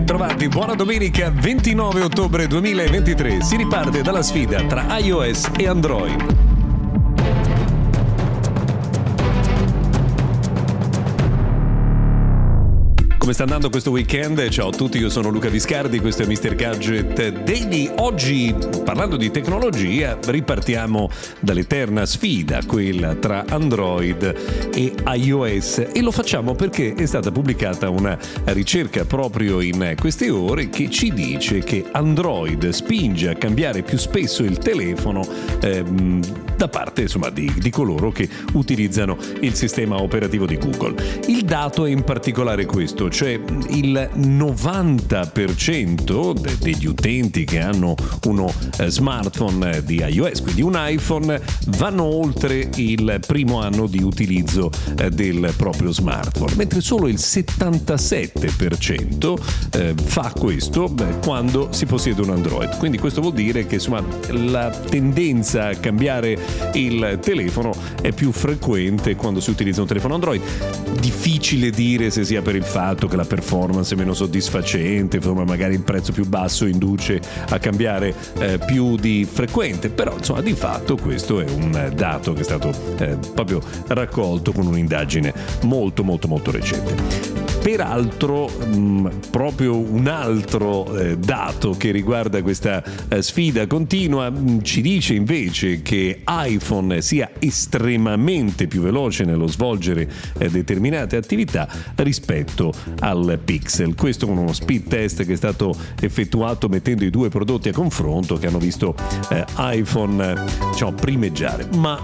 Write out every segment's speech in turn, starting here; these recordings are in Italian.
Bentrovati, buona domenica 29 ottobre 2023. Si riparte dalla sfida tra iOS e Android. Come sta andando questo weekend? Ciao a tutti, io sono Luca Viscardi, questo è Mr. Gadget Daily. Oggi, parlando di tecnologia, ripartiamo dall'eterna sfida, quella tra Android e iOS e lo facciamo perché è stata pubblicata una ricerca proprio in queste ore che ci dice che Android spinge a cambiare più spesso il telefono ehm, da parte insomma, di, di coloro che utilizzano il sistema operativo di Google. Il dato è in particolare questo, cioè il 90% degli utenti che hanno uno eh, smartphone di iOS, quindi un iPhone, vanno oltre il primo anno di utilizzo eh, del proprio smartphone, mentre solo il 77% eh, fa questo quando si possiede un Android. Quindi questo vuol dire che insomma, la tendenza a cambiare il telefono è più frequente quando si utilizza un telefono Android. Difficile dire se sia per il fatto che la performance è meno soddisfacente, insomma magari il prezzo più basso induce a cambiare eh, più di frequente, però insomma di fatto questo è un dato che è stato eh, proprio raccolto con un'indagine molto molto molto recente. Peraltro, mh, mm, proprio un altro eh, dato che riguarda questa eh, sfida continua mh, mm, ci dice invece che iPhone sia estremamente più veloce nello svolgere eh, determinate attività rispetto al Pixel. Questo con uno speed test che è stato effettuato mettendo i due prodotti a confronto che hanno visto eh, iPhone diciamo, primeggiare. Ma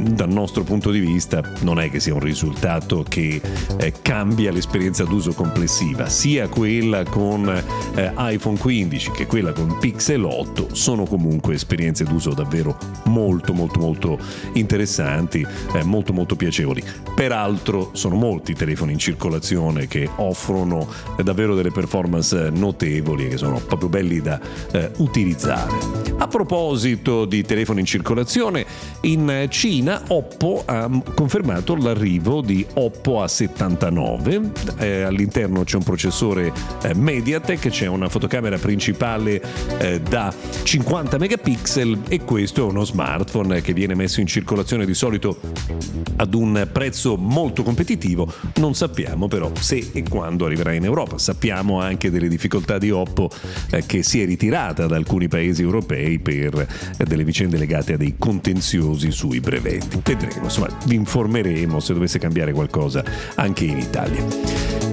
dal nostro punto di vista non è che sia un risultato che eh, cambia l'esperienza d'uso complessiva, sia quella con eh, iPhone 15 che quella con Pixel 8 sono comunque esperienze d'uso davvero molto molto molto interessanti, eh, molto molto piacevoli. Peraltro sono molti telefoni in circolazione che offrono eh, davvero delle performance notevoli e che sono proprio belli da eh, utilizzare. A proposito di telefoni in circolazione, in Cina Cina Oppo ha confermato l'arrivo di Oppo A79. Eh, all'interno c'è un processore eh, MediaTek, c'è una fotocamera principale eh, da 50 megapixel e questo è uno smartphone che viene messo in circolazione di solito ad un prezzo molto competitivo. Non sappiamo però se e quando arriverà in Europa. Sappiamo anche delle difficoltà di Oppo eh, che si è ritirata da alcuni paesi europei per eh, delle vicende legate a dei contenziosi sui brevetti brevetti. Vedremo, insomma, vi informeremo se dovesse cambiare qualcosa anche in Italia.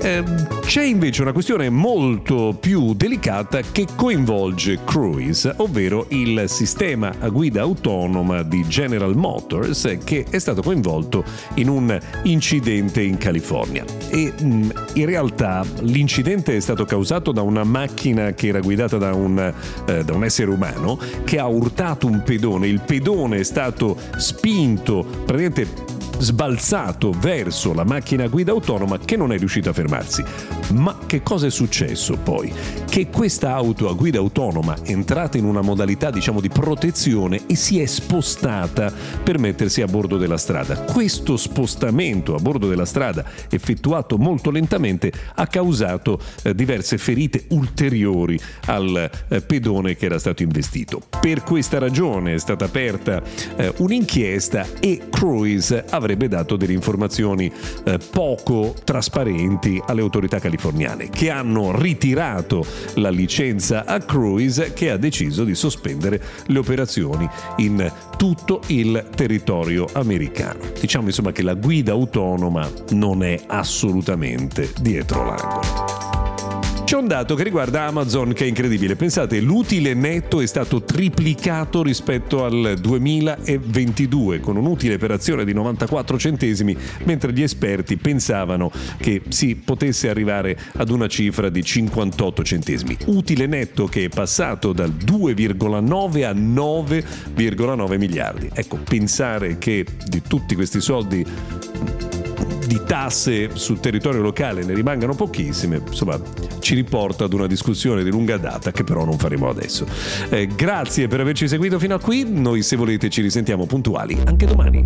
Eh, c'è invece una questione molto più delicata che coinvolge Cruise, ovvero il sistema a guida autonoma di General Motors che è stato coinvolto in un incidente in California. E mm, in realtà l'incidente è stato causato da una macchina che era guidata da un, eh, da un essere umano che ha urtato un pedone. Il pedone è stato spinto appuntamento sbalzato verso la macchina guida autonoma che non è riuscita a fermarsi. Ma che cosa è successo poi? Che questa auto a guida autonoma è entrata in una modalità diciamo di protezione e si è spostata per mettersi a bordo della strada. Questo spostamento a bordo della strada effettuato molto lentamente ha causato eh, diverse ferite ulteriori al eh, pedone che era stato investito. Per questa ragione è stata aperta eh, un'inchiesta e Cruise avrebbe avrebbe dato delle informazioni eh, poco trasparenti alle autorità californiane che hanno ritirato la licenza a Cruise che ha deciso di sospendere le operazioni in tutto il territorio americano. Diciamo insomma che la guida autonoma non è assolutamente dietro l'angolo. C'è un dato che riguarda Amazon che è incredibile. Pensate, l'utile netto è stato triplicato rispetto al 2022 con un'utile per azione di 94 centesimi, mentre gli esperti pensavano che si potesse arrivare ad una cifra di 58 centesimi. Utile netto che è passato dal 2,9 a 9,9 miliardi. Ecco, pensare che di tutti questi soldi di tasse sul territorio locale ne rimangano pochissime, insomma ci riporta ad una discussione di lunga data che però non faremo adesso. Eh, grazie per averci seguito fino a qui, noi se volete ci risentiamo puntuali anche domani.